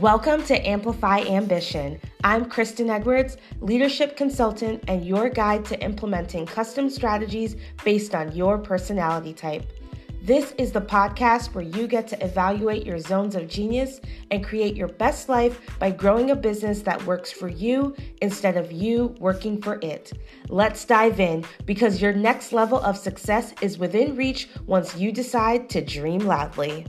Welcome to Amplify Ambition. I'm Kristen Edwards, leadership consultant and your guide to implementing custom strategies based on your personality type. This is the podcast where you get to evaluate your zones of genius and create your best life by growing a business that works for you instead of you working for it. Let's dive in because your next level of success is within reach once you decide to dream loudly.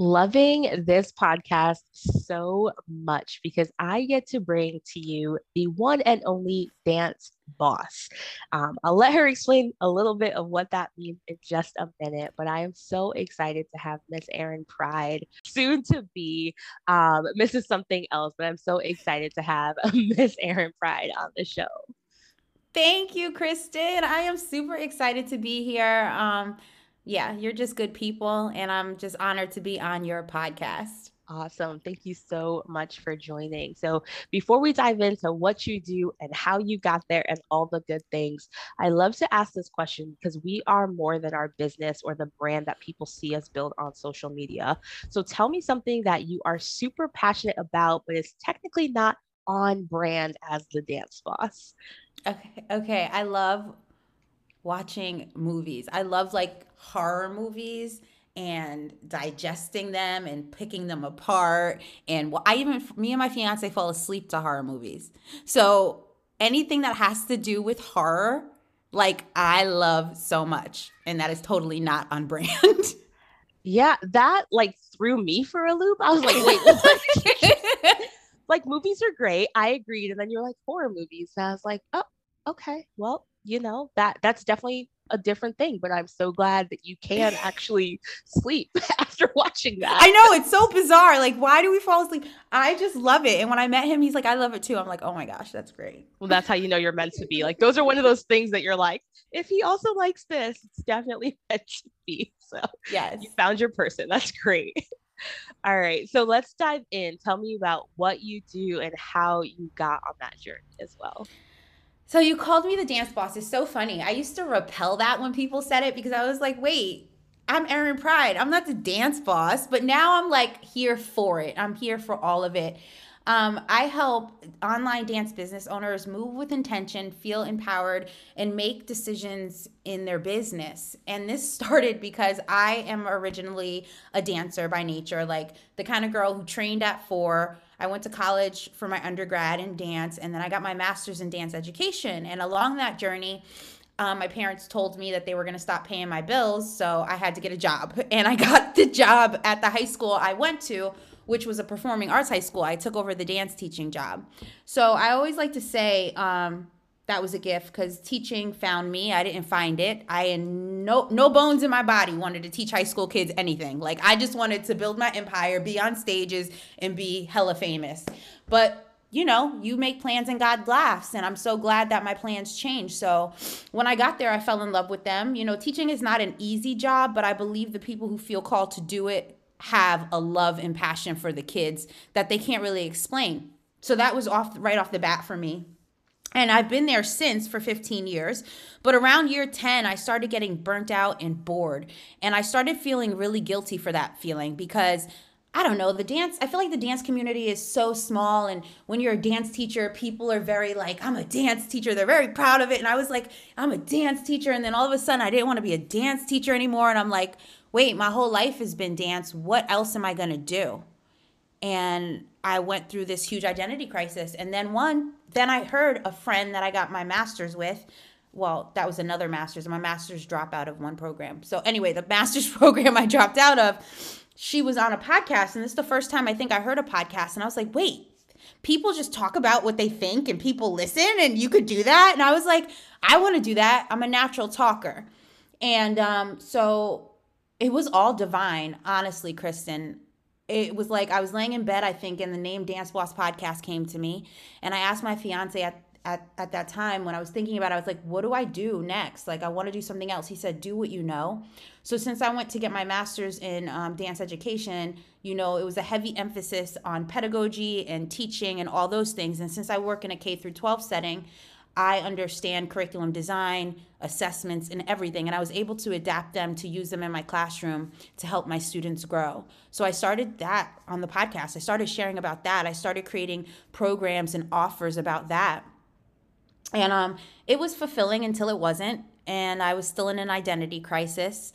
Loving this podcast so much because I get to bring to you the one and only dance boss. Um, I'll let her explain a little bit of what that means in just a minute, but I am so excited to have Miss Erin Pride, soon to be um, Mrs. Something Else, but I'm so excited to have Miss Erin Pride on the show. Thank you, Kristen. I am super excited to be here. Um, yeah, you're just good people, and I'm just honored to be on your podcast. Awesome. Thank you so much for joining. So, before we dive into what you do and how you got there and all the good things, I love to ask this question because we are more than our business or the brand that people see us build on social media. So, tell me something that you are super passionate about, but is technically not on brand as the dance boss. Okay. Okay. I love watching movies. I love like horror movies and digesting them and picking them apart. And I even, me and my fiance fall asleep to horror movies. So anything that has to do with horror, like I love so much. And that is totally not on brand. Yeah, that like threw me for a loop. I was like, wait, like movies are great. I agreed. And then you're like, horror movies. And I was like, oh, okay. Well, you know that that's definitely a different thing but i'm so glad that you can actually sleep after watching that. I know it's so bizarre like why do we fall asleep? I just love it and when i met him he's like i love it too. I'm like oh my gosh that's great. Well that's how you know you're meant to be like those are one of those things that you're like if he also likes this it's definitely meant to be. So yes. you found your person that's great. All right so let's dive in. Tell me about what you do and how you got on that journey as well so you called me the dance boss. It's so funny. I used to repel that when people said it because I was like, wait, I'm Erin Pride. I'm not the dance boss. But now I'm like here for it. I'm here for all of it. Um, I help online dance business owners move with intention, feel empowered, and make decisions in their business. And this started because I am originally a dancer by nature, like the kind of girl who trained at four I went to college for my undergrad in dance, and then I got my master's in dance education. And along that journey, um, my parents told me that they were going to stop paying my bills, so I had to get a job. And I got the job at the high school I went to, which was a performing arts high school. I took over the dance teaching job. So I always like to say, um, that was a gift because teaching found me. I didn't find it. I had no no bones in my body wanted to teach high school kids anything. Like I just wanted to build my empire, be on stages, and be hella famous. But you know, you make plans and God laughs. And I'm so glad that my plans changed. So when I got there, I fell in love with them. You know, teaching is not an easy job, but I believe the people who feel called to do it have a love and passion for the kids that they can't really explain. So that was off right off the bat for me. And I've been there since for 15 years. But around year 10, I started getting burnt out and bored. And I started feeling really guilty for that feeling because I don't know, the dance, I feel like the dance community is so small. And when you're a dance teacher, people are very like, I'm a dance teacher. They're very proud of it. And I was like, I'm a dance teacher. And then all of a sudden, I didn't want to be a dance teacher anymore. And I'm like, wait, my whole life has been dance. What else am I going to do? And I went through this huge identity crisis. And then one, then I heard a friend that I got my master's with. Well, that was another master's, my master's drop out of one program. So anyway, the master's program I dropped out of, she was on a podcast, and this is the first time I think I heard a podcast, and I was like, wait, people just talk about what they think and people listen and you could do that and i was like i want to do that i'm a natural talker and um, so it was all divine honestly kristen it was like I was laying in bed, I think, and the name Dance Boss podcast came to me. And I asked my fiance at, at, at that time when I was thinking about it, I was like, what do I do next? Like, I want to do something else. He said, do what you know. So, since I went to get my master's in um, dance education, you know, it was a heavy emphasis on pedagogy and teaching and all those things. And since I work in a K through 12 setting, I understand curriculum design, assessments, and everything. And I was able to adapt them to use them in my classroom to help my students grow. So I started that on the podcast. I started sharing about that. I started creating programs and offers about that. And um, it was fulfilling until it wasn't. And I was still in an identity crisis.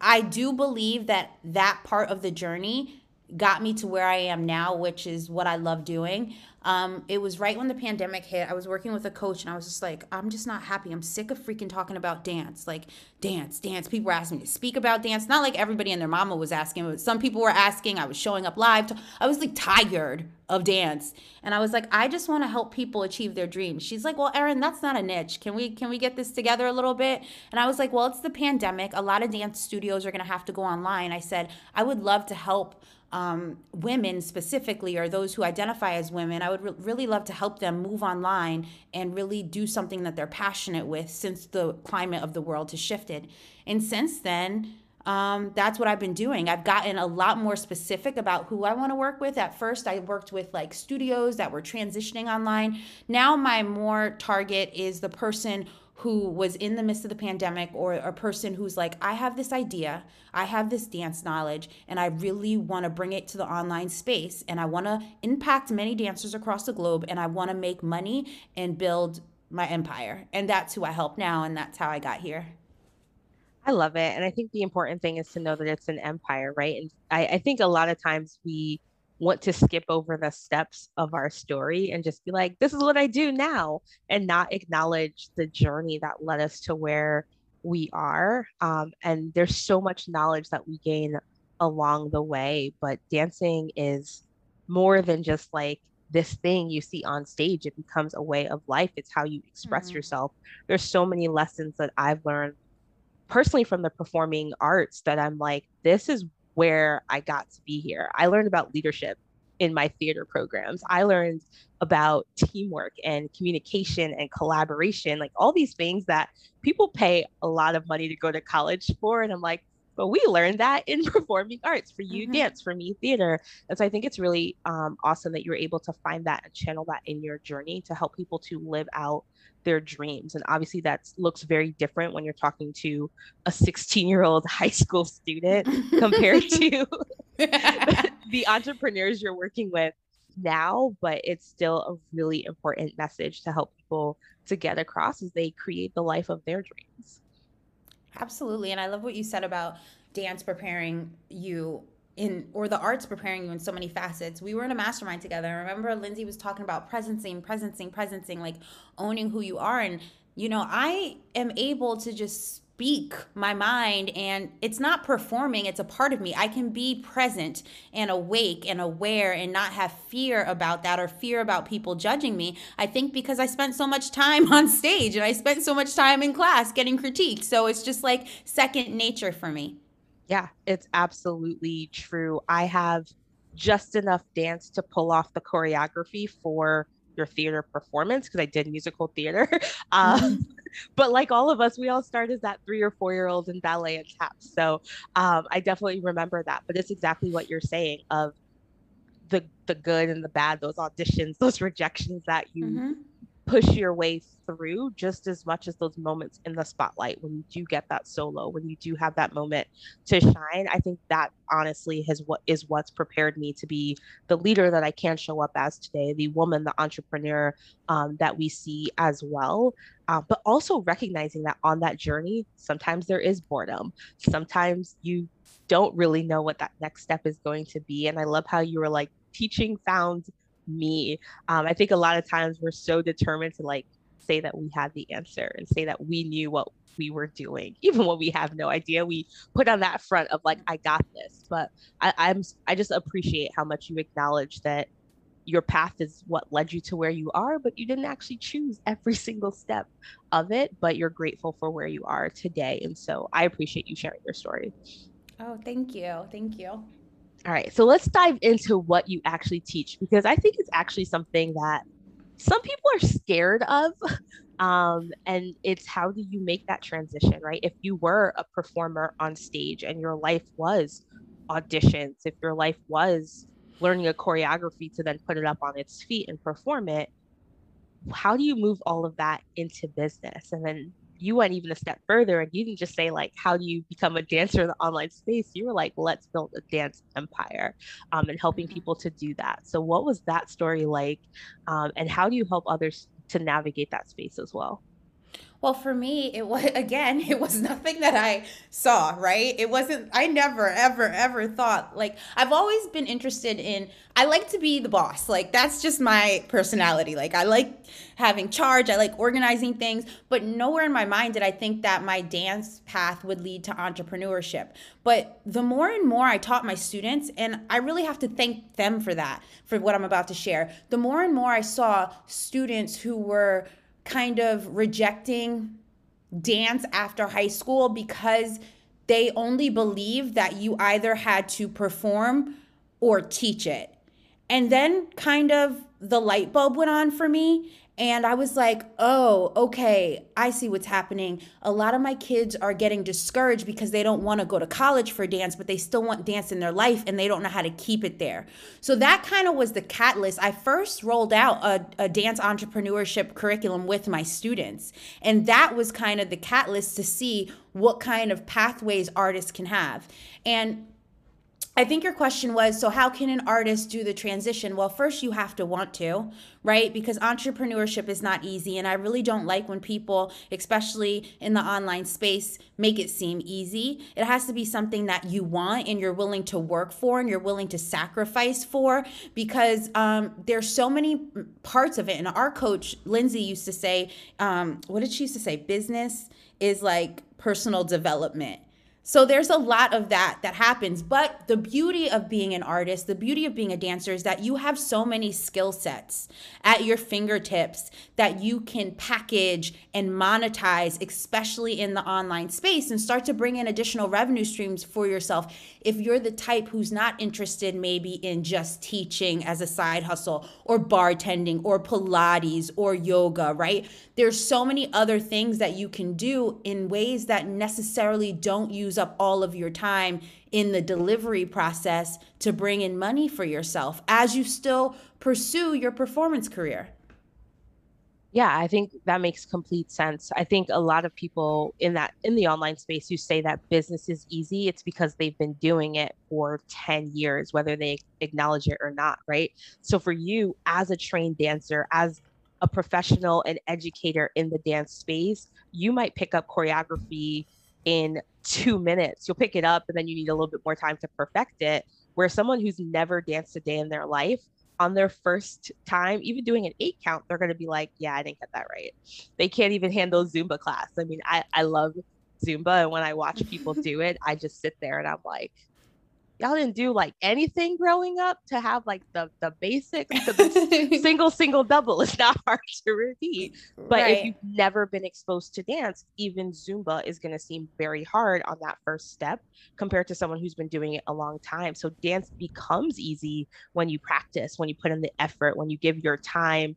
I do believe that that part of the journey got me to where I am now, which is what I love doing. Um, it was right when the pandemic hit. I was working with a coach and I was just like, I'm just not happy. I'm sick of freaking talking about dance. Like, dance, dance. People were asking me to speak about dance. Not like everybody and their mama was asking, but some people were asking. I was showing up live. To, I was like tired of dance. And I was like, I just want to help people achieve their dreams. She's like, Well, Erin, that's not a niche. Can we can we get this together a little bit? And I was like, Well, it's the pandemic. A lot of dance studios are gonna have to go online. I said, I would love to help um, women specifically or those who identify as women, I would re- really love to help them move online and really do something that they're passionate with since the climate of the world has shifted. And since then, um, that's what I've been doing. I've gotten a lot more specific about who I want to work with. At first, I worked with like studios that were transitioning online. Now, my more target is the person who was in the midst of the pandemic or a person who's like, I have this idea, I have this dance knowledge, and I really want to bring it to the online space. And I want to impact many dancers across the globe, and I want to make money and build my empire. And that's who I help now, and that's how I got here. I love it. And I think the important thing is to know that it's an empire, right? And I, I think a lot of times we, want to skip over the steps of our story and just be like, this is what I do now, and not acknowledge the journey that led us to where we are. Um, and there's so much knowledge that we gain along the way, but dancing is more than just like this thing you see on stage. It becomes a way of life, it's how you express mm-hmm. yourself. There's so many lessons that I've learned personally from the performing arts that I'm like, this is where I got to be here. I learned about leadership in my theater programs. I learned about teamwork and communication and collaboration, like all these things that people pay a lot of money to go to college for. And I'm like, but we learned that in performing arts for you mm-hmm. dance for me theater and so i think it's really um, awesome that you're able to find that and channel that in your journey to help people to live out their dreams. And obviously, that looks very different when you're talking to a 16 year old high school student compared to the entrepreneurs you're working with now. But it's still a really important message to help people to get across as they create the life of their dreams. Absolutely. And I love what you said about dance preparing you in or the arts preparing you in so many facets. We were in a mastermind together. I remember Lindsay was talking about presencing, presencing, presencing, like owning who you are. And, you know, I am able to just speak my mind and it's not performing, it's a part of me. I can be present and awake and aware and not have fear about that or fear about people judging me. I think because I spent so much time on stage and I spent so much time in class getting critiqued. So it's just like second nature for me. Yeah, it's absolutely true. I have just enough dance to pull off the choreography for your theater performance because I did musical theater. Um, mm-hmm. but like all of us, we all start as that three or four year old in ballet and tap. So um, I definitely remember that. But it's exactly what you're saying of the the good and the bad, those auditions, those rejections that you mm-hmm push your way through just as much as those moments in the spotlight when you do get that solo when you do have that moment to shine. I think that honestly has what is what's prepared me to be the leader that i can show up as today the woman the entrepreneur um, that we see as well. Uh, but also recognizing that on that journey sometimes there is boredom. Sometimes you don't really know what that next step is going to be. And i love how you were like teaching found me. Um, I think a lot of times we're so determined to like say that we had the answer and say that we knew what we were doing, even when we have no idea. We put on that front of like, I got this. But I, I'm I just appreciate how much you acknowledge that your path is what led you to where you are, but you didn't actually choose every single step of it, but you're grateful for where you are today. And so I appreciate you sharing your story. Oh, thank you. Thank you. All right, so let's dive into what you actually teach because I think it's actually something that some people are scared of. Um, and it's how do you make that transition, right? If you were a performer on stage and your life was auditions, if your life was learning a choreography to then put it up on its feet and perform it, how do you move all of that into business? And then you went even a step further and you didn't just say like how do you become a dancer in the online space? You were like let's build a dance empire um, and helping mm-hmm. people to do that. So what was that story like um, and how do you help others to navigate that space as well well, for me, it was again, it was nothing that I saw, right? It wasn't, I never, ever, ever thought, like, I've always been interested in, I like to be the boss. Like, that's just my personality. Like, I like having charge, I like organizing things, but nowhere in my mind did I think that my dance path would lead to entrepreneurship. But the more and more I taught my students, and I really have to thank them for that, for what I'm about to share, the more and more I saw students who were, kind of rejecting dance after high school because they only believed that you either had to perform or teach it. And then kind of the light bulb went on for me and I was like, oh, okay, I see what's happening. A lot of my kids are getting discouraged because they don't want to go to college for dance, but they still want dance in their life and they don't know how to keep it there. So that kind of was the catalyst. I first rolled out a, a dance entrepreneurship curriculum with my students. And that was kind of the catalyst to see what kind of pathways artists can have. And I think your question was so, how can an artist do the transition? Well, first, you have to want to, right? Because entrepreneurship is not easy. And I really don't like when people, especially in the online space, make it seem easy. It has to be something that you want and you're willing to work for and you're willing to sacrifice for because um, there's so many parts of it. And our coach, Lindsay, used to say, um, what did she used to say? Business is like personal development so there's a lot of that that happens. But the beauty of being an artist, the beauty of being a dancer is that you have so many skill sets at your fingertips that you can package and monetize, especially in the online space, and start to bring in additional revenue streams for yourself. If you're the type who's not interested maybe in just teaching as a side hustle or bartending or Pilates or yoga, right? There's so many other things that you can do in ways that necessarily don't use up all of your time in the delivery process to bring in money for yourself as you still pursue your performance career. Yeah, I think that makes complete sense. I think a lot of people in that in the online space who say that business is easy, it's because they've been doing it for 10 years whether they acknowledge it or not, right? So for you as a trained dancer, as a professional and educator in the dance space, you might pick up choreography in two minutes. You'll pick it up and then you need a little bit more time to perfect it. Where someone who's never danced a day in their life, on their first time, even doing an eight count, they're going to be like, yeah, I didn't get that right. They can't even handle Zumba class. I mean, I, I love Zumba. And when I watch people do it, I just sit there and I'm like, y'all didn't do like anything growing up to have like the the basics the single single double. Is not hard to repeat. But right. if you've never been exposed to dance even zumba is going to seem very hard on that first step compared to someone who's been doing it a long time. So dance becomes easy when you practice when you put in the effort when you give your time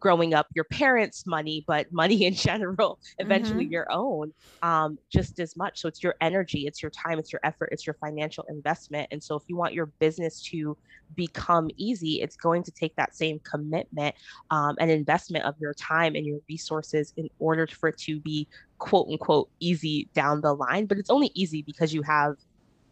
growing up your parents' money, but money in general, eventually mm-hmm. your own, um, just as much. So it's your energy, it's your time, it's your effort, it's your financial investment. And so if you want your business to become easy, it's going to take that same commitment um, and investment of your time and your resources in order for it to be quote unquote easy down the line. But it's only easy because you have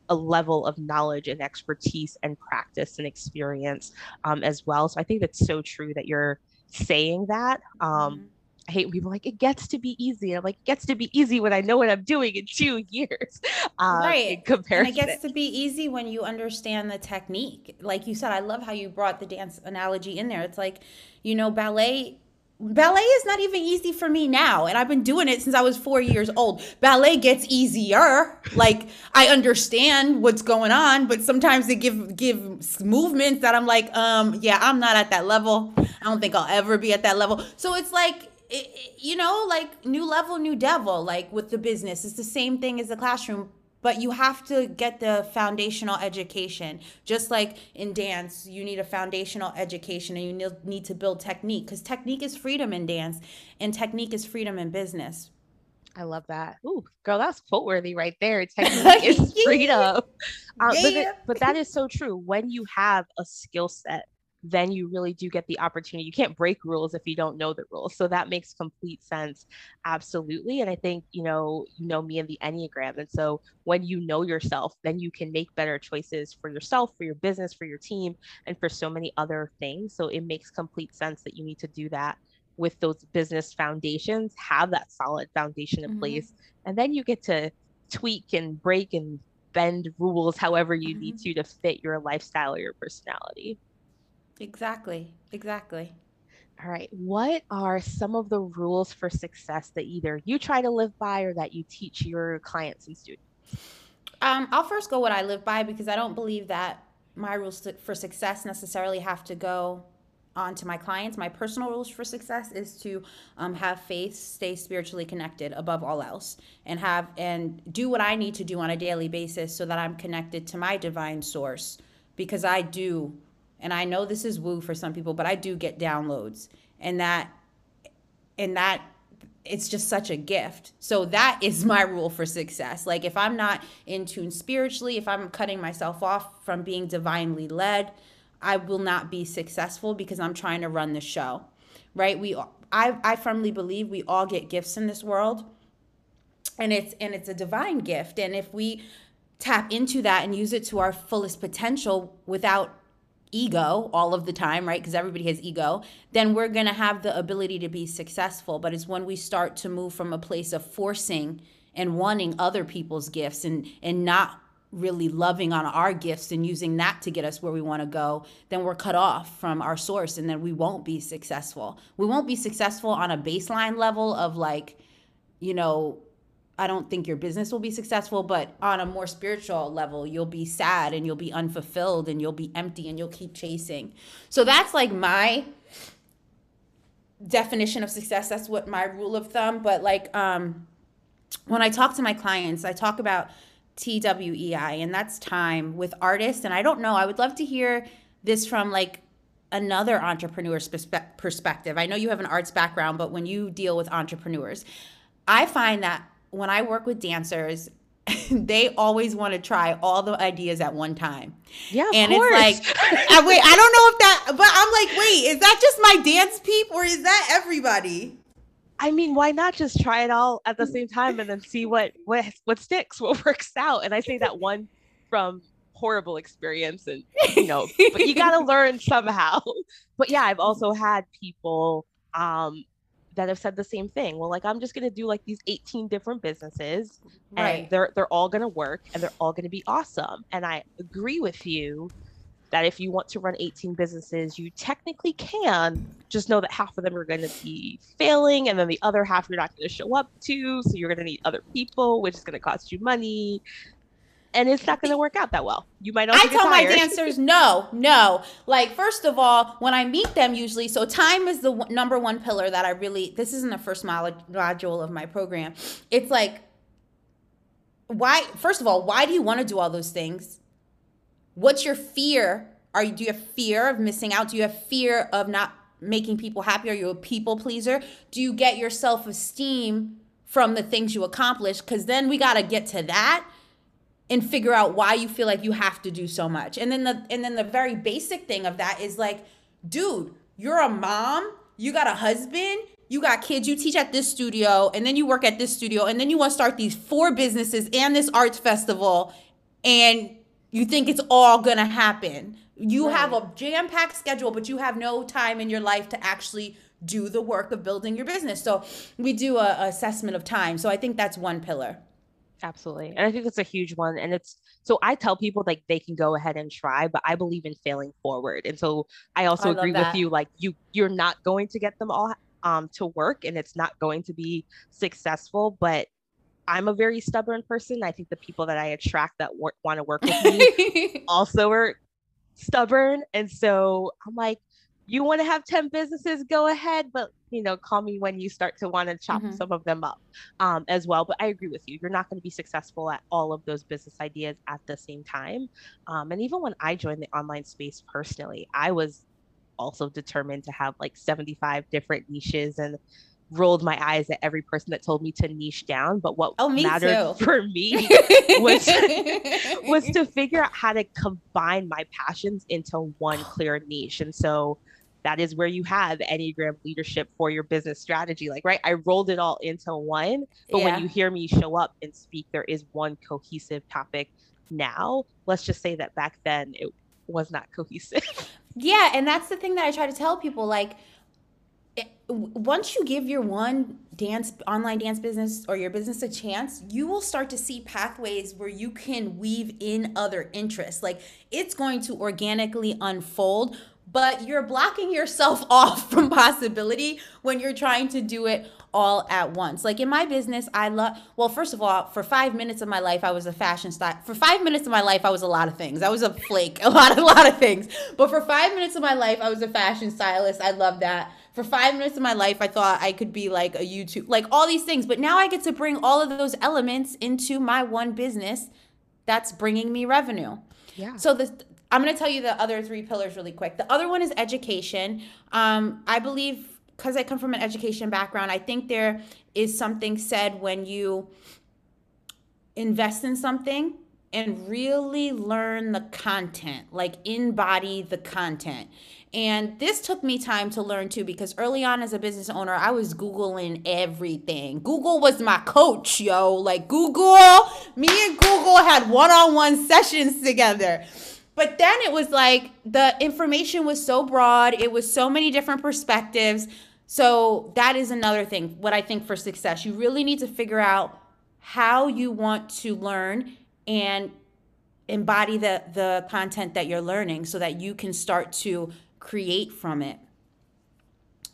a level of knowledge and expertise and practice and experience um, as well. So I think that's so true that you're saying that. Um, mm-hmm. I hate when people like it gets to be easy. I'm like, it gets to be easy when I know what I'm doing in two years. Um, right. comparison. And it gets to be easy when you understand the technique. Like you said, I love how you brought the dance analogy in there. It's like, you know, ballet ballet is not even easy for me now and i've been doing it since i was four years old ballet gets easier like i understand what's going on but sometimes they give give movements that i'm like um yeah i'm not at that level i don't think i'll ever be at that level so it's like it, you know like new level new devil like with the business it's the same thing as the classroom but you have to get the foundational education just like in dance you need a foundational education and you need to build technique because technique is freedom in dance and technique is freedom in business I love that. Ooh, girl, that's quote worthy right there. Technique is freedom. Uh, yeah. but, it, but that is so true. When you have a skill set then you really do get the opportunity. You can't break rules if you don't know the rules. So that makes complete sense. Absolutely. And I think, you know, you know me and the Enneagram. And so when you know yourself, then you can make better choices for yourself, for your business, for your team, and for so many other things. So it makes complete sense that you need to do that with those business foundations, have that solid foundation in mm-hmm. place. And then you get to tweak and break and bend rules however you mm-hmm. need to to fit your lifestyle or your personality. Exactly. Exactly. All right. What are some of the rules for success that either you try to live by or that you teach your clients and students? Um, I'll first go what I live by because I don't believe that my rules for success necessarily have to go on to my clients. My personal rules for success is to um, have faith, stay spiritually connected above all else, and have and do what I need to do on a daily basis so that I'm connected to my divine source because I do and I know this is woo for some people, but I do get downloads and that and that it's just such a gift. So that is my rule for success. Like if I'm not in tune spiritually, if I'm cutting myself off from being divinely led, I will not be successful because I'm trying to run the show. Right? We I I firmly believe we all get gifts in this world. And it's and it's a divine gift and if we tap into that and use it to our fullest potential without ego all of the time, right? Because everybody has ego, then we're going to have the ability to be successful. But it's when we start to move from a place of forcing and wanting other people's gifts and and not really loving on our gifts and using that to get us where we want to go, then we're cut off from our source and then we won't be successful. We won't be successful on a baseline level of like, you know, I don't think your business will be successful, but on a more spiritual level, you'll be sad and you'll be unfulfilled and you'll be empty and you'll keep chasing. So that's like my definition of success. That's what my rule of thumb. But like um, when I talk to my clients, I talk about TWEI, and that's time with artists. And I don't know, I would love to hear this from like another entrepreneur's perspective. I know you have an arts background, but when you deal with entrepreneurs, I find that when I work with dancers, they always want to try all the ideas at one time. Yeah, and course. it's like, I, wait, I don't know if that, but I'm like, wait, is that just my dance peep or is that everybody? I mean, why not just try it all at the same time and then see what what what sticks, what works out? And I say that one from horrible experience, and you know, but you got to learn somehow. But yeah, I've also had people um, that have said the same thing. Well, like I'm just gonna do like these 18 different businesses, right. and they're they're all gonna work and they're all gonna be awesome. And I agree with you that if you want to run 18 businesses, you technically can. Just know that half of them are to be failing, and then the other half you're not to show up to. So you're to need other people, which is to cost you money and it's not going to work out that well. You might also I tell my dancers no, no. Like first of all, when I meet them usually, so time is the w- number one pillar that I really this isn't the first module of my program. It's like why first of all, why do you want to do all those things? What's your fear? Are you do you have fear of missing out? Do you have fear of not making people happy? Are you a people pleaser? Do you get your self-esteem from the things you accomplish? Cuz then we got to get to that and figure out why you feel like you have to do so much. And then the and then the very basic thing of that is like, dude, you're a mom, you got a husband, you got kids, you teach at this studio, and then you work at this studio, and then you want to start these four businesses and this arts festival, and you think it's all gonna happen. You right. have a jam-packed schedule, but you have no time in your life to actually do the work of building your business. So we do a, a assessment of time. So I think that's one pillar. Absolutely. And I think that's a huge one. And it's so I tell people like they can go ahead and try, but I believe in failing forward. And so I also I agree with you, like you you're not going to get them all um to work and it's not going to be successful, but I'm a very stubborn person. I think the people that I attract that want to work with me also are stubborn. And so I'm like, you want to have 10 businesses go ahead but you know call me when you start to want to chop mm-hmm. some of them up um, as well but i agree with you you're not going to be successful at all of those business ideas at the same time um, and even when i joined the online space personally i was also determined to have like 75 different niches and rolled my eyes at every person that told me to niche down. But what oh, mattered too. for me was was to figure out how to combine my passions into one clear niche. And so that is where you have Enneagram leadership for your business strategy. Like, right, I rolled it all into one. But yeah. when you hear me show up and speak, there is one cohesive topic now. Let's just say that back then it was not cohesive. Yeah. And that's the thing that I try to tell people. Like, eh, it, once you give your one dance online dance business or your business a chance you will start to see pathways where you can weave in other interests like it's going to organically unfold but you're blocking yourself off from possibility when you're trying to do it all at once. Like in my business, I love, well, first of all, for five minutes of my life, I was a fashion style. For five minutes of my life, I was a lot of things. I was a flake, a lot, a lot of things. But for five minutes of my life, I was a fashion stylist. I love that. For five minutes of my life, I thought I could be like a YouTube, like all these things. But now I get to bring all of those elements into my one business that's bringing me revenue. Yeah. So the I'm going to tell you the other three pillars really quick. The other one is education. Um, I believe because I come from an education background, I think there is something said when you invest in something and really learn the content, like embody the content. And this took me time to learn too, because early on as a business owner, I was Googling everything. Google was my coach, yo. Like Google, me and Google had one on one sessions together. But then it was like the information was so broad, it was so many different perspectives. So that is another thing. What I think for success, you really need to figure out how you want to learn and embody the the content that you're learning so that you can start to create from it.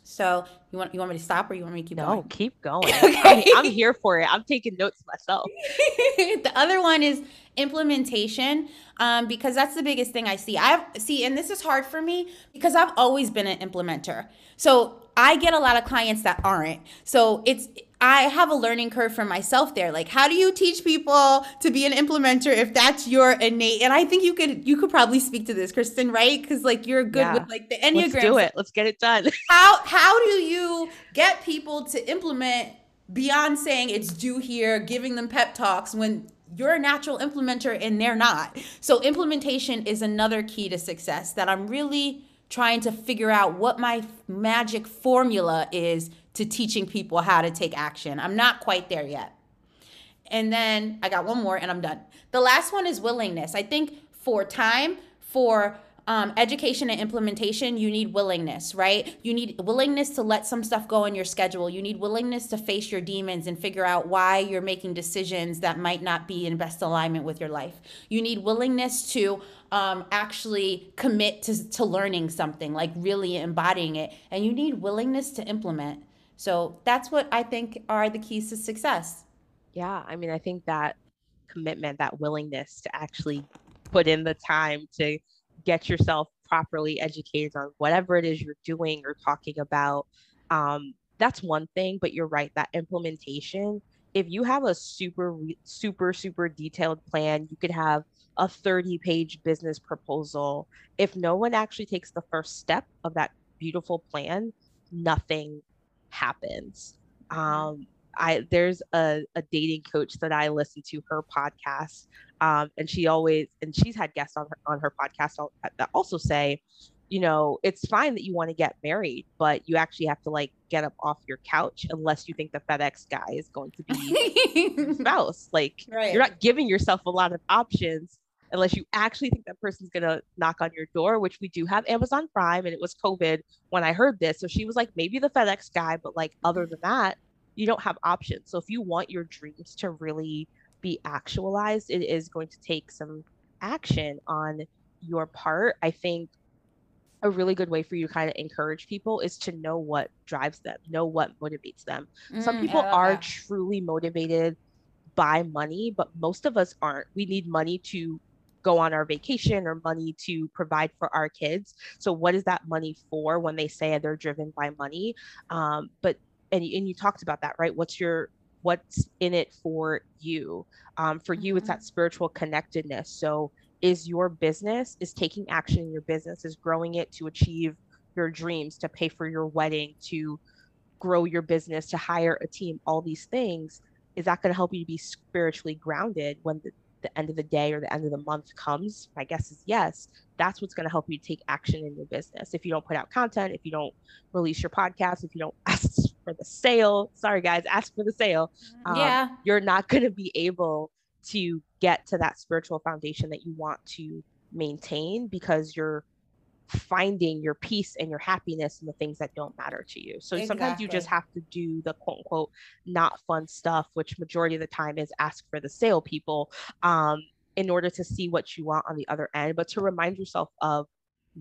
So you want you want me to stop or you want me to keep no, going? No, keep going. okay. I'm, I'm here for it. I'm taking notes myself. the other one is implementation um, because that's the biggest thing I see. I see, and this is hard for me because I've always been an implementer. So I get a lot of clients that aren't. So it's I have a learning curve for myself there. Like, how do you teach people to be an implementer if that's your innate? And I think you could you could probably speak to this, Kristen, right? Because like you're good yeah. with like the enneagram. Let's do it. Let's get it done. how how do you get people to implement beyond saying it's due here, giving them pep talks when you're a natural implementer and they're not. So implementation is another key to success that I'm really trying to figure out what my magic formula is to teaching people how to take action. I'm not quite there yet. And then I got one more and I'm done. The last one is willingness. I think for time, for um, education and implementation, you need willingness, right? You need willingness to let some stuff go in your schedule. You need willingness to face your demons and figure out why you're making decisions that might not be in best alignment with your life. You need willingness to um, actually commit to, to learning something, like really embodying it. And you need willingness to implement. So that's what I think are the keys to success. Yeah. I mean, I think that commitment, that willingness to actually put in the time to get yourself properly educated on whatever it is you're doing or talking about. Um, that's one thing, but you're right, that implementation. If you have a super, super, super detailed plan, you could have a 30 page business proposal. If no one actually takes the first step of that beautiful plan, nothing happens. Mm-hmm. Um, I there's a, a dating coach that I listen to her podcast, um, and she always and she's had guests on her on her podcast that also say, you know, it's fine that you want to get married, but you actually have to like get up off your couch unless you think the FedEx guy is going to be spouse. Like right. you're not giving yourself a lot of options unless you actually think that person's gonna knock on your door, which we do have Amazon Prime, and it was COVID when I heard this. So she was like, maybe the FedEx guy, but like other than that, you don't have options. So if you want your dreams to really be actualized, it is going to take some action on your part. I think a really good way for you to kind of encourage people is to know what drives them, know what motivates them. Mm, some people are that. truly motivated by money, but most of us aren't. We need money to go on our vacation or money to provide for our kids. So, what is that money for when they say they're driven by money? Um, but and, and you talked about that, right? What's your what's in it for you? Um, for you, it's that mm-hmm. spiritual connectedness. So is your business is taking action in your business is growing it to achieve your dreams to pay for your wedding to grow your business, to hire a team, all these things, is that going to help you to be spiritually grounded when the, the end of the day or the end of the month comes? My guess is yes. That's what's going to help you take action in your business. If you don't put out content, if you don't release your podcast, if you don't ask for the sale, sorry guys, ask for the sale. Um, yeah. You're not going to be able to get to that spiritual foundation that you want to maintain because you're finding your peace and your happiness in the things that don't matter to you. So exactly. sometimes you just have to do the quote unquote not fun stuff, which majority of the time is ask for the sale people um, in order to see what you want on the other end, but to remind yourself of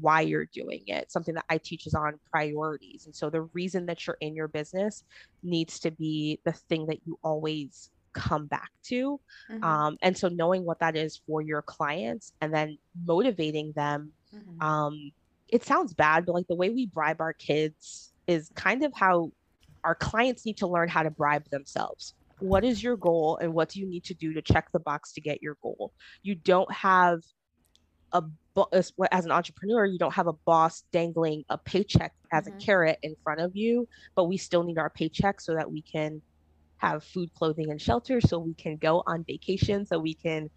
why you're doing it. Something that I teach is on priorities. And so the reason that you're in your business needs to be the thing that you always come back to. Mm-hmm. Um, and so knowing what that is for your clients and then motivating them mm-hmm. um, it sounds bad, but like the way we bribe our kids is kind of how our clients need to learn how to bribe themselves. What is your goal and what do you need to do to check the box to get your goal? You don't have a as, as an entrepreneur, you don't have a boss dangling a paycheck as mm-hmm. a carrot in front of you, but we still need our paycheck so that we can have food, clothing, and shelter, so we can go on vacation, so we can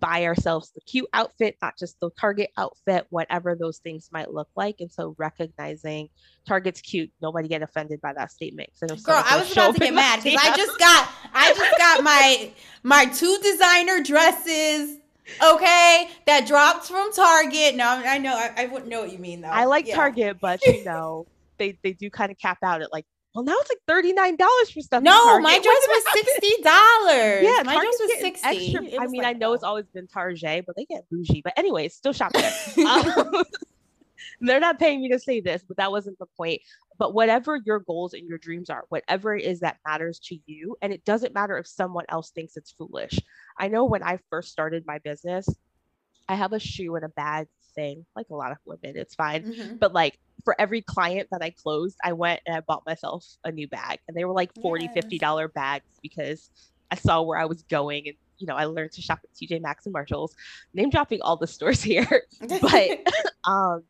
buy ourselves the cute outfit, not just the Target outfit, whatever those things might look like. And so recognizing Target's cute, nobody get offended by that statement. So Girl, I was about to get mad because I just got I just got my my two designer dresses. Okay, that dropped from Target. No, I know I, I wouldn't know what you mean though. I like yeah. Target, but you know they they do kind of cap out at like well, now it's like thirty nine dollars for stuff. No, my dress was sixty dollars. Yeah, my Target's dress was sixty. Extra, I mean, like, I know it's always been Target, but they get bougie. But anyways, still shop there. um, they're not paying me to say this, but that wasn't the point. But whatever your goals and your dreams are, whatever it is that matters to you, and it doesn't matter if someone else thinks it's foolish. I know when I first started my business, I have a shoe and a bag thing, like a lot of women, it's fine. Mm-hmm. But like for every client that I closed, I went and I bought myself a new bag. And they were like 40 yes. 50 dollar bags because I saw where I was going and you know, I learned to shop at TJ Maxx and Marshalls, name dropping all the stores here. but um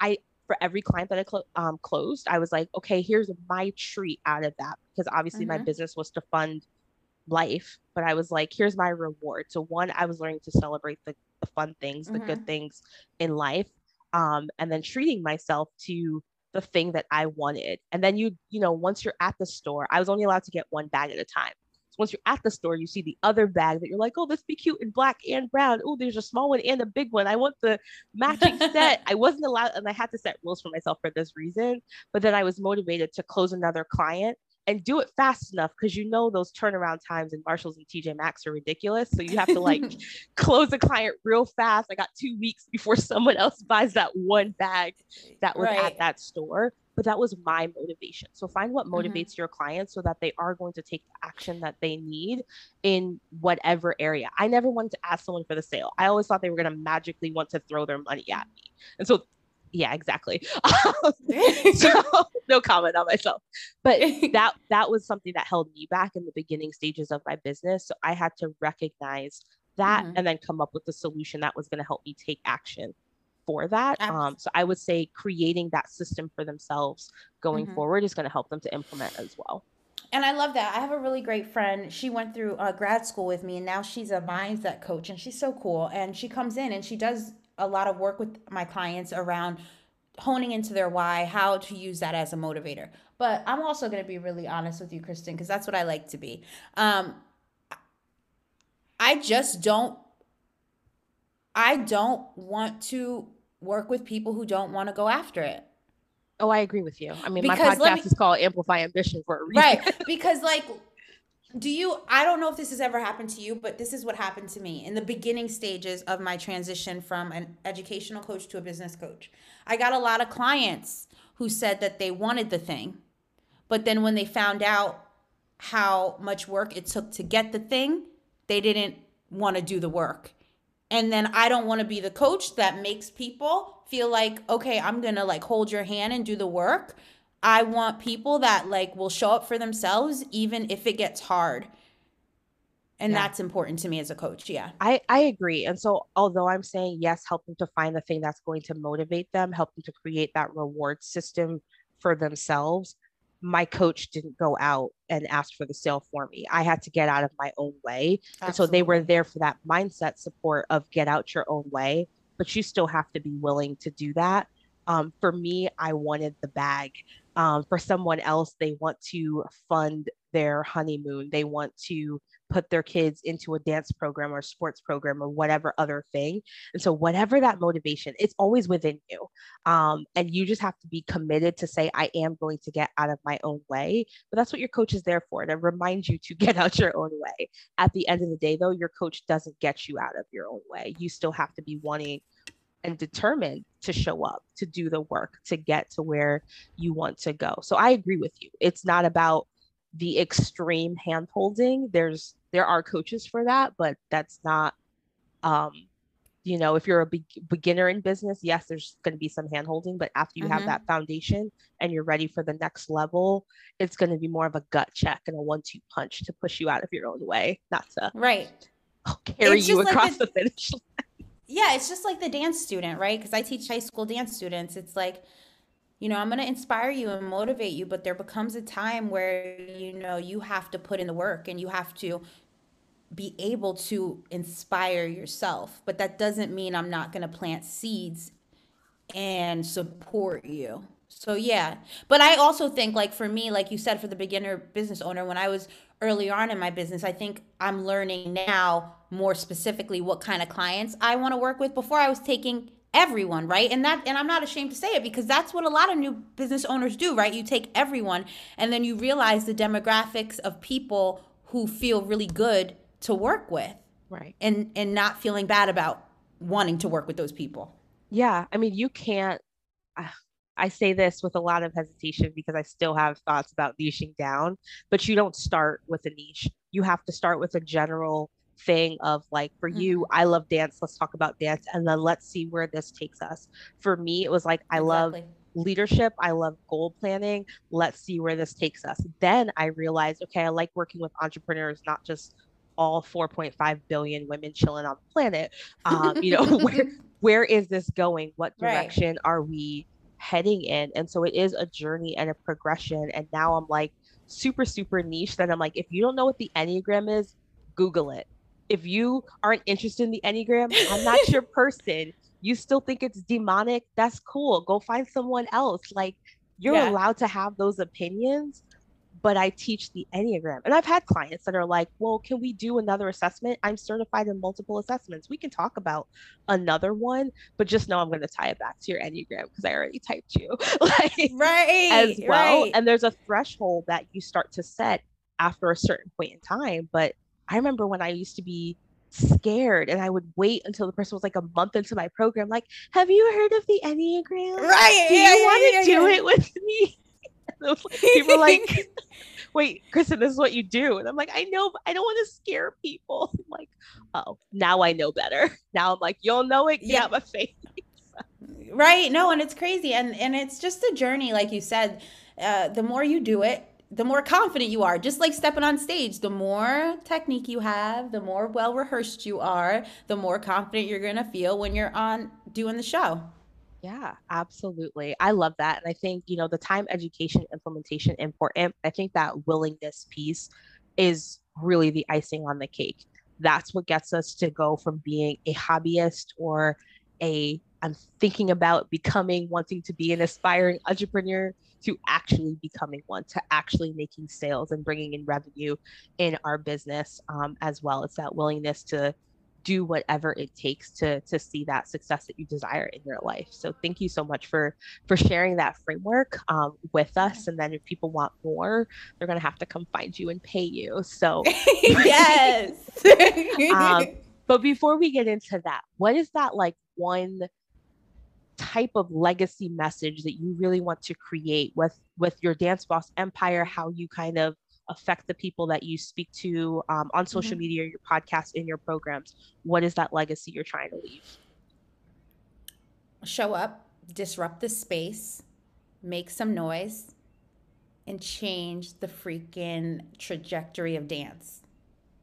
I for every client that I clo- um, closed, I was like, okay, here's my treat out of that because obviously mm-hmm. my business was to fund life, but I was like, here's my reward. So one, I was learning to celebrate the, the fun things, the mm-hmm. good things in life um, and then treating myself to the thing that I wanted. And then you, you know, once you're at the store, I was only allowed to get one bag at a time. So once you're at the store, you see the other bag that you're like, oh, this be cute in black and brown. Oh, there's a small one and a big one. I want the matching set. I wasn't allowed, and I had to set rules for myself for this reason. But then I was motivated to close another client and do it fast enough because you know those turnaround times in Marshalls and TJ Maxx are ridiculous. So you have to like close a client real fast. I got two weeks before someone else buys that one bag that was right. at that store. But that was my motivation. So find what mm-hmm. motivates mm-hmm. your clients so that they are going to take the action that they need in whatever area. I never wanted to ask someone for the sale. I always thought they were going to magically want to throw their money at me. And so yeah, exactly. so no comment on myself. But that that was something that held me back in the beginning stages of my business. So I had to recognize that mm-hmm. and then come up with a solution that was going to help me take action for that. Um, so I would say creating that system for themselves going mm-hmm. forward is going to help them to implement as well. And I love that. I have a really great friend. She went through uh, grad school with me, and now she's a mindset coach, and she's so cool. And she comes in and she does a lot of work with my clients around honing into their why, how to use that as a motivator. But I'm also going to be really honest with you, Kristen, because that's what I like to be. Um, I just don't. I don't want to work with people who don't want to go after it. Oh, I agree with you. I mean, because my podcast me, is called Amplify Ambition for a reason. Right. Because, like, do you i don't know if this has ever happened to you but this is what happened to me in the beginning stages of my transition from an educational coach to a business coach. I got a lot of clients who said that they wanted the thing but then when they found out how much work it took to get the thing they didn't want to do the work. And then i don't want to be the coach that makes people feel like okay i'm gonna like hold your hand and do the work I want people that like will show up for themselves even if it gets hard. And yeah. that's important to me as a coach. Yeah. I, I agree. And so, although I'm saying yes, help them to find the thing that's going to motivate them, help them to create that reward system for themselves. my coach didn't go out and ask for the sale for me. I had to get out of my own way. Absolutely. And so they were there for that mindset support of get out your own way, but you still have to be willing to do that. Um, for me, I wanted the bag. Um, for someone else, they want to fund their honeymoon. They want to put their kids into a dance program or sports program or whatever other thing. And so, whatever that motivation, it's always within you. Um, and you just have to be committed to say, I am going to get out of my own way. But that's what your coach is there for to remind you to get out your own way. At the end of the day, though, your coach doesn't get you out of your own way. You still have to be wanting and determined to show up, to do the work, to get to where you want to go. So I agree with you. It's not about the extreme hand holding. There's there are coaches for that, but that's not um you know, if you're a be- beginner in business, yes, there's going to be some hand holding, but after you mm-hmm. have that foundation and you're ready for the next level, it's going to be more of a gut check and a one two punch to push you out of your own way, not to right carry you across like the, the finish line yeah, it's just like the dance student, right? Because I teach high school dance students. It's like, you know, I'm going to inspire you and motivate you, but there becomes a time where, you know, you have to put in the work and you have to be able to inspire yourself. But that doesn't mean I'm not going to plant seeds and support you. So yeah, but I also think like for me, like you said, for the beginner business owner, when I was early on in my business, I think I'm learning now more specifically what kind of clients I want to work with. Before I was taking everyone, right? And that and I'm not ashamed to say it because that's what a lot of new business owners do, right? You take everyone and then you realize the demographics of people who feel really good to work with. Right. And and not feeling bad about wanting to work with those people. Yeah, I mean, you can't uh, I say this with a lot of hesitation because I still have thoughts about niching down, but you don't start with a niche. You have to start with a general thing of like, for mm-hmm. you, I love dance. Let's talk about dance. And then let's see where this takes us. For me, it was like, I exactly. love leadership. I love goal planning. Let's see where this takes us. Then I realized, okay, I like working with entrepreneurs, not just all 4.5 billion women chilling on the planet. Um, you know, where where is this going? What direction right. are we heading in. And so it is a journey and a progression. And now I'm like super, super niche that I'm like, if you don't know what the Enneagram is, Google it. If you aren't interested in the Enneagram, I'm not your person. You still think it's demonic, that's cool. Go find someone else. Like you're yeah. allowed to have those opinions, but I teach the Enneagram. And I've had clients that are like, well, can we do another assessment? I'm certified in multiple assessments. We can talk about another one, but just know I'm going to tie it back to your Enneagram because I already typed you. like, right. As well. Right. And there's a threshold that you start to set after a certain point in time. But I remember when I used to be scared and I would wait until the person was like a month into my program, like, have you heard of the Enneagram? Right. Do you want to yeah, do it with me? people like, wait, Kristen, this is what you do. And I'm like, I know, but I don't want to scare people. I'm like, oh, now I know better. Now I'm like, you'll know it. Yeah. my face. right. No, and it's crazy. And and it's just a journey, like you said. Uh, the more you do it, the more confident you are. Just like stepping on stage, the more technique you have, the more well rehearsed you are, the more confident you're going to feel when you're on doing the show. Yeah, absolutely. I love that. And I think, you know, the time education implementation important. I think that willingness piece is really the icing on the cake. That's what gets us to go from being a hobbyist or a I'm thinking about becoming wanting to be an aspiring entrepreneur to actually becoming one, to actually making sales and bringing in revenue in our business um, as well. It's that willingness to do whatever it takes to to see that success that you desire in your life. So thank you so much for for sharing that framework um, with us. And then if people want more they're going to have to come find you and pay you. So yes. Um, but before we get into that what is that like one type of legacy message that you really want to create with with your dance boss empire how you kind of affect the people that you speak to um, on social mm-hmm. media, your podcast, in your programs? What is that legacy you're trying to leave? Show up, disrupt the space, make some noise, and change the freaking trajectory of dance.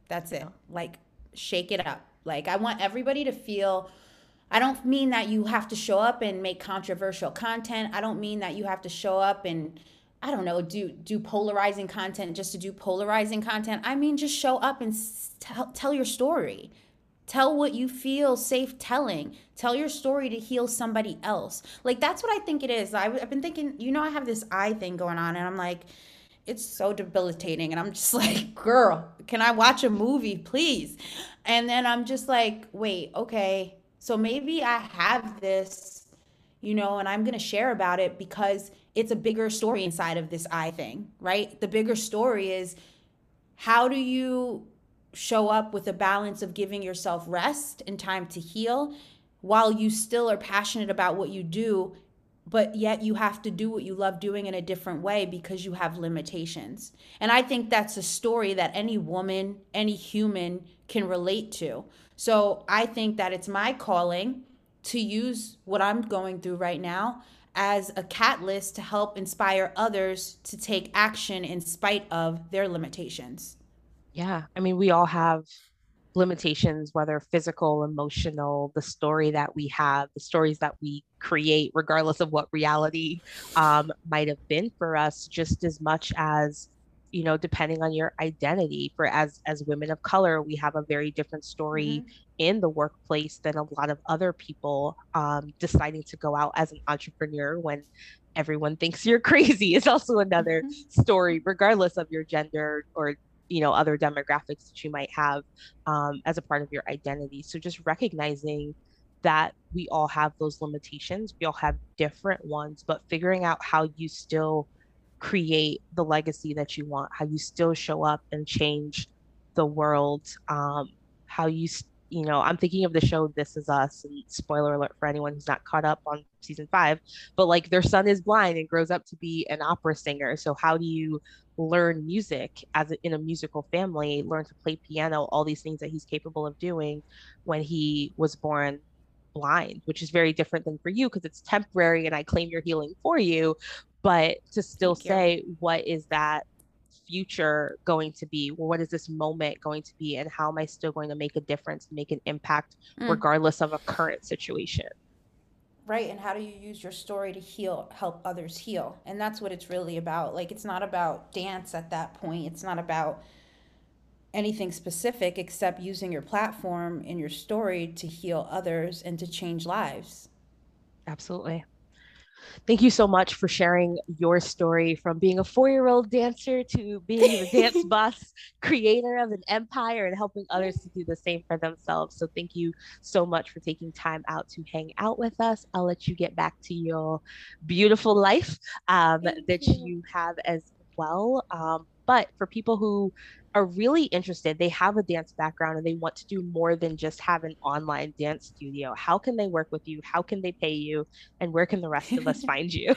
That's it. Like, shake it up. Like, I want everybody to feel. I don't mean that you have to show up and make controversial content. I don't mean that you have to show up and I don't know, do do polarizing content just to do polarizing content. I mean, just show up and tell tell your story. Tell what you feel safe telling. Tell your story to heal somebody else. Like that's what I think it is. I, I've been thinking, you know, I have this eye thing going on, and I'm like, it's so debilitating, and I'm just like, girl, can I watch a movie, please? And then I'm just like, wait, okay, so maybe I have this, you know, and eye'm gonna share about it because it's a bigger story inside of this I thing, right? The bigger story is how do you show up with a balance of giving yourself rest and time to heal while you still are passionate about what you do, but yet you have to do what you love doing in a different way because you have limitations. And I think that's a story that any woman, any human can relate to. So I think that it's my calling to use what I'm going through right now as a catalyst to help inspire others to take action in spite of their limitations. Yeah. I mean, we all have limitations, whether physical, emotional, the story that we have, the stories that we create, regardless of what reality um, might have been for us, just as much as you know depending on your identity for as as women of color we have a very different story mm-hmm. in the workplace than a lot of other people um, deciding to go out as an entrepreneur when everyone thinks you're crazy is also another mm-hmm. story regardless of your gender or you know other demographics that you might have um, as a part of your identity. So just recognizing that we all have those limitations we all have different ones but figuring out how you still create the legacy that you want, how you still show up and change the world, um, how you, you know, I'm thinking of the show This Is Us, and spoiler alert for anyone who's not caught up on season five, but like their son is blind and grows up to be an opera singer. So how do you learn music as a, in a musical family, learn to play piano, all these things that he's capable of doing when he was born blind, which is very different than for you because it's temporary and I claim your healing for you but to still Thank say you. what is that future going to be well, what is this moment going to be and how am i still going to make a difference make an impact mm. regardless of a current situation? Right and how do you use your story to heal help others heal? And that's what it's really about. Like it's not about dance at that point. It's not about anything specific except using your platform and your story to heal others and to change lives. Absolutely Thank you so much for sharing your story from being a four year old dancer to being the dance boss, creator of an empire, and helping others to do the same for themselves. So, thank you so much for taking time out to hang out with us. I'll let you get back to your beautiful life um, that you. you have as well. Um, but for people who are really interested, they have a dance background and they want to do more than just have an online dance studio. How can they work with you? How can they pay you? And where can the rest of us find you?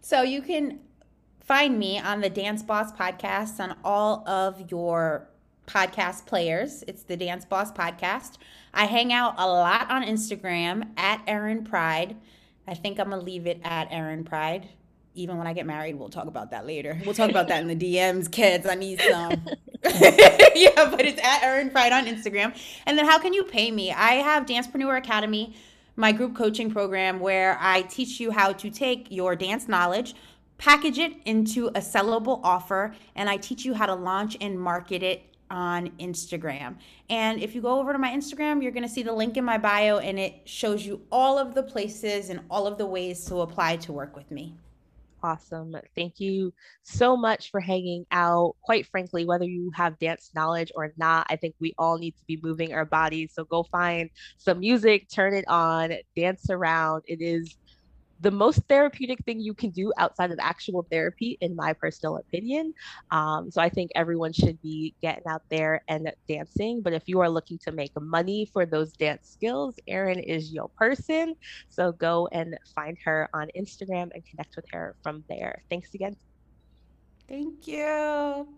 So you can find me on the Dance Boss podcast on all of your podcast players. It's the Dance Boss podcast. I hang out a lot on Instagram at Erin Pride. I think I'm gonna leave it at Erin Pride even when I get married, we'll talk about that later. We'll talk about that in the DMs, kids. I need some. yeah, but it's at Erin Pride on Instagram. And then how can you pay me? I have Dancepreneur Academy, my group coaching program where I teach you how to take your dance knowledge, package it into a sellable offer, and I teach you how to launch and market it on Instagram. And if you go over to my Instagram, you're going to see the link in my bio and it shows you all of the places and all of the ways to apply to work with me awesome. Thank you so much for hanging out. Quite frankly, whether you have dance knowledge or not, I think we all need to be moving our bodies. So go find some music, turn it on, dance around. It is the most therapeutic thing you can do outside of actual therapy, in my personal opinion. Um, so I think everyone should be getting out there and dancing. But if you are looking to make money for those dance skills, Erin is your person. So go and find her on Instagram and connect with her from there. Thanks again. Thank you.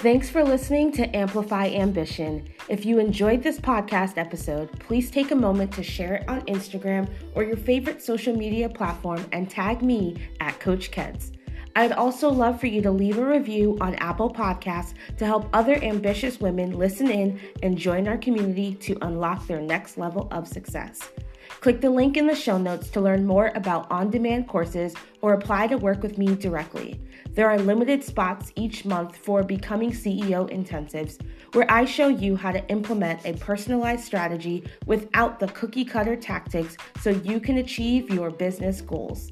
Thanks for listening to Amplify Ambition. If you enjoyed this podcast episode, please take a moment to share it on Instagram or your favorite social media platform and tag me at Coach Keds. I'd also love for you to leave a review on Apple Podcasts to help other ambitious women listen in and join our community to unlock their next level of success. Click the link in the show notes to learn more about on demand courses or apply to work with me directly. There are limited spots each month for Becoming CEO intensives, where I show you how to implement a personalized strategy without the cookie cutter tactics so you can achieve your business goals.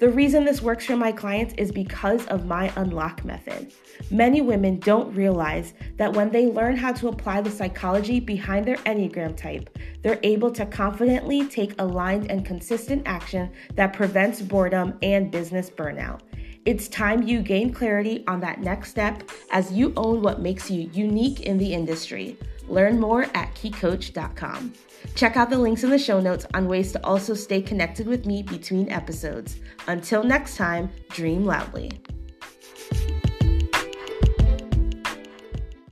The reason this works for my clients is because of my unlock method. Many women don't realize that when they learn how to apply the psychology behind their Enneagram type, they're able to confidently take aligned and consistent action that prevents boredom and business burnout. It's time you gain clarity on that next step as you own what makes you unique in the industry. Learn more at keycoach.com. Check out the links in the show notes on ways to also stay connected with me between episodes. Until next time, dream loudly.